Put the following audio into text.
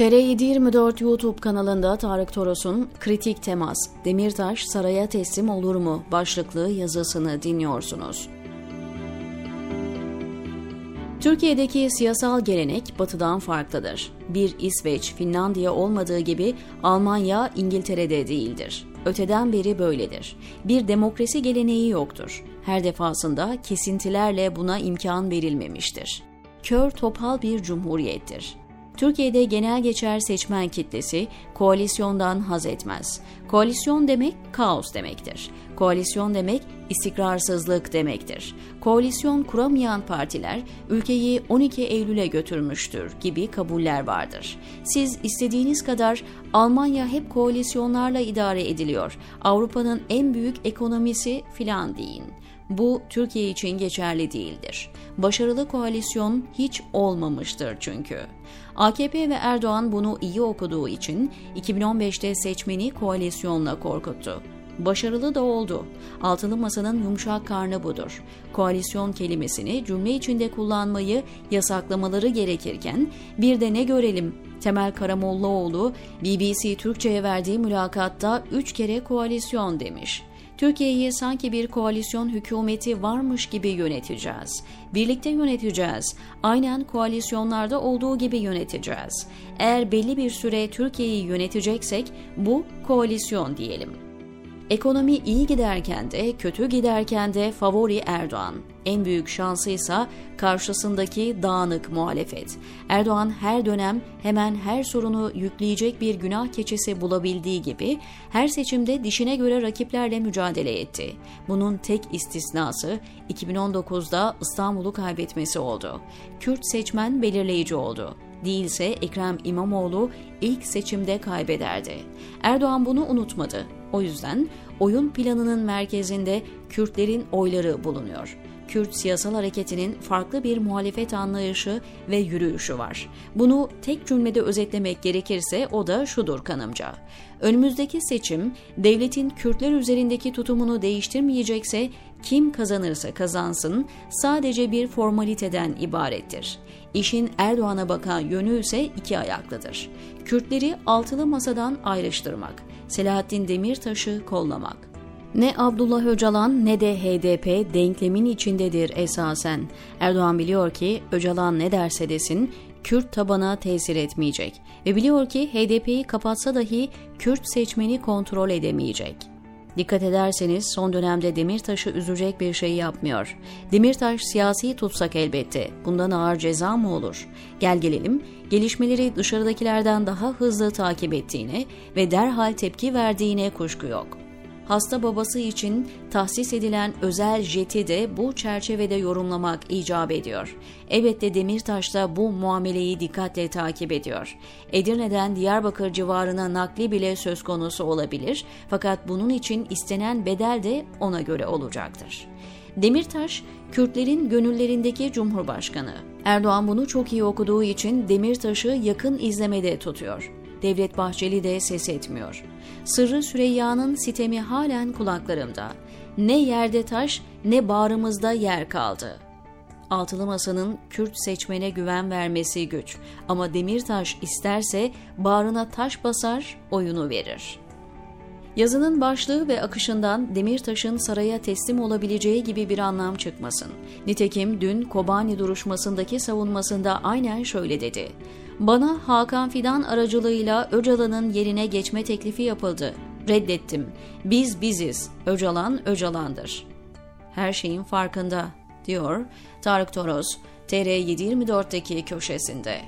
TR724 YouTube kanalında Tarık Toros'un Kritik Temas, Demirtaş saraya teslim olur mu başlıklı yazısını dinliyorsunuz. Türkiye'deki siyasal gelenek batıdan farklıdır. Bir İsveç, Finlandiya olmadığı gibi Almanya, İngiltere'de değildir. Öteden beri böyledir. Bir demokrasi geleneği yoktur. Her defasında kesintilerle buna imkan verilmemiştir. Kör topal bir cumhuriyettir. Türkiye'de genel geçer seçmen kitlesi koalisyondan haz etmez. Koalisyon demek kaos demektir. Koalisyon demek istikrarsızlık demektir. Koalisyon kuramayan partiler ülkeyi 12 Eylül'e götürmüştür gibi kabuller vardır. Siz istediğiniz kadar Almanya hep koalisyonlarla idare ediliyor. Avrupa'nın en büyük ekonomisi filan deyin. Bu Türkiye için geçerli değildir. Başarılı koalisyon hiç olmamıştır çünkü. AKP ve Erdoğan bunu iyi okuduğu için 2015'te seçmeni koalisyonla korkuttu. Başarılı da oldu. Altılı Masa'nın yumuşak karnı budur. Koalisyon kelimesini cümle içinde kullanmayı yasaklamaları gerekirken bir de ne görelim Temel Karamollaoğlu BBC Türkçe'ye verdiği mülakatta üç kere koalisyon demiş. Türkiye'yi sanki bir koalisyon hükümeti varmış gibi yöneteceğiz. Birlikte yöneteceğiz. Aynen koalisyonlarda olduğu gibi yöneteceğiz. Eğer belli bir süre Türkiye'yi yöneteceksek bu koalisyon diyelim. Ekonomi iyi giderken de kötü giderken de favori Erdoğan. En büyük şansı ise karşısındaki dağınık muhalefet. Erdoğan her dönem hemen her sorunu yükleyecek bir günah keçesi bulabildiği gibi her seçimde dişine göre rakiplerle mücadele etti. Bunun tek istisnası 2019'da İstanbul'u kaybetmesi oldu. Kürt seçmen belirleyici oldu değilse Ekrem İmamoğlu ilk seçimde kaybederdi. Erdoğan bunu unutmadı. O yüzden oyun planının merkezinde Kürtlerin oyları bulunuyor. Kürt siyasal hareketinin farklı bir muhalefet anlayışı ve yürüyüşü var. Bunu tek cümlede özetlemek gerekirse o da şudur kanımca. Önümüzdeki seçim devletin Kürtler üzerindeki tutumunu değiştirmeyecekse kim kazanırsa kazansın sadece bir formaliteden ibarettir. İşin Erdoğan'a bakan yönü ise iki ayaklıdır. Kürtleri altılı masadan ayrıştırmak, Selahattin Demirtaş'ı kollamak. Ne Abdullah Öcalan ne de HDP denklemin içindedir esasen. Erdoğan biliyor ki Öcalan ne derse desin Kürt tabana tesir etmeyecek ve biliyor ki HDP'yi kapatsa dahi Kürt seçmeni kontrol edemeyecek. Dikkat ederseniz son dönemde Demirtaş'ı üzecek bir şey yapmıyor. Demirtaş siyasi tutsak elbette. Bundan ağır ceza mı olur? Gel gelelim, gelişmeleri dışarıdakilerden daha hızlı takip ettiğine ve derhal tepki verdiğine kuşku yok hasta babası için tahsis edilen özel jeti de bu çerçevede yorumlamak icap ediyor. Elbette Demirtaş da bu muameleyi dikkatle takip ediyor. Edirne'den Diyarbakır civarına nakli bile söz konusu olabilir fakat bunun için istenen bedel de ona göre olacaktır. Demirtaş, Kürtlerin gönüllerindeki cumhurbaşkanı. Erdoğan bunu çok iyi okuduğu için Demirtaş'ı yakın izlemede tutuyor. Devlet Bahçeli de ses etmiyor. Sırrı Süreyya'nın sitemi halen kulaklarımda. Ne yerde taş ne bağrımızda yer kaldı. Altılı Masa'nın Kürt seçmene güven vermesi güç ama Demirtaş isterse bağrına taş basar, oyunu verir.'' Yazının başlığı ve akışından Demirtaş'ın saraya teslim olabileceği gibi bir anlam çıkmasın. Nitekim dün Kobani duruşmasındaki savunmasında aynen şöyle dedi. Bana Hakan Fidan aracılığıyla Öcalan'ın yerine geçme teklifi yapıldı. Reddettim. Biz biziz. Öcalan Öcalan'dır. Her şeyin farkında, diyor Tarık Toros, TR724'deki köşesinde.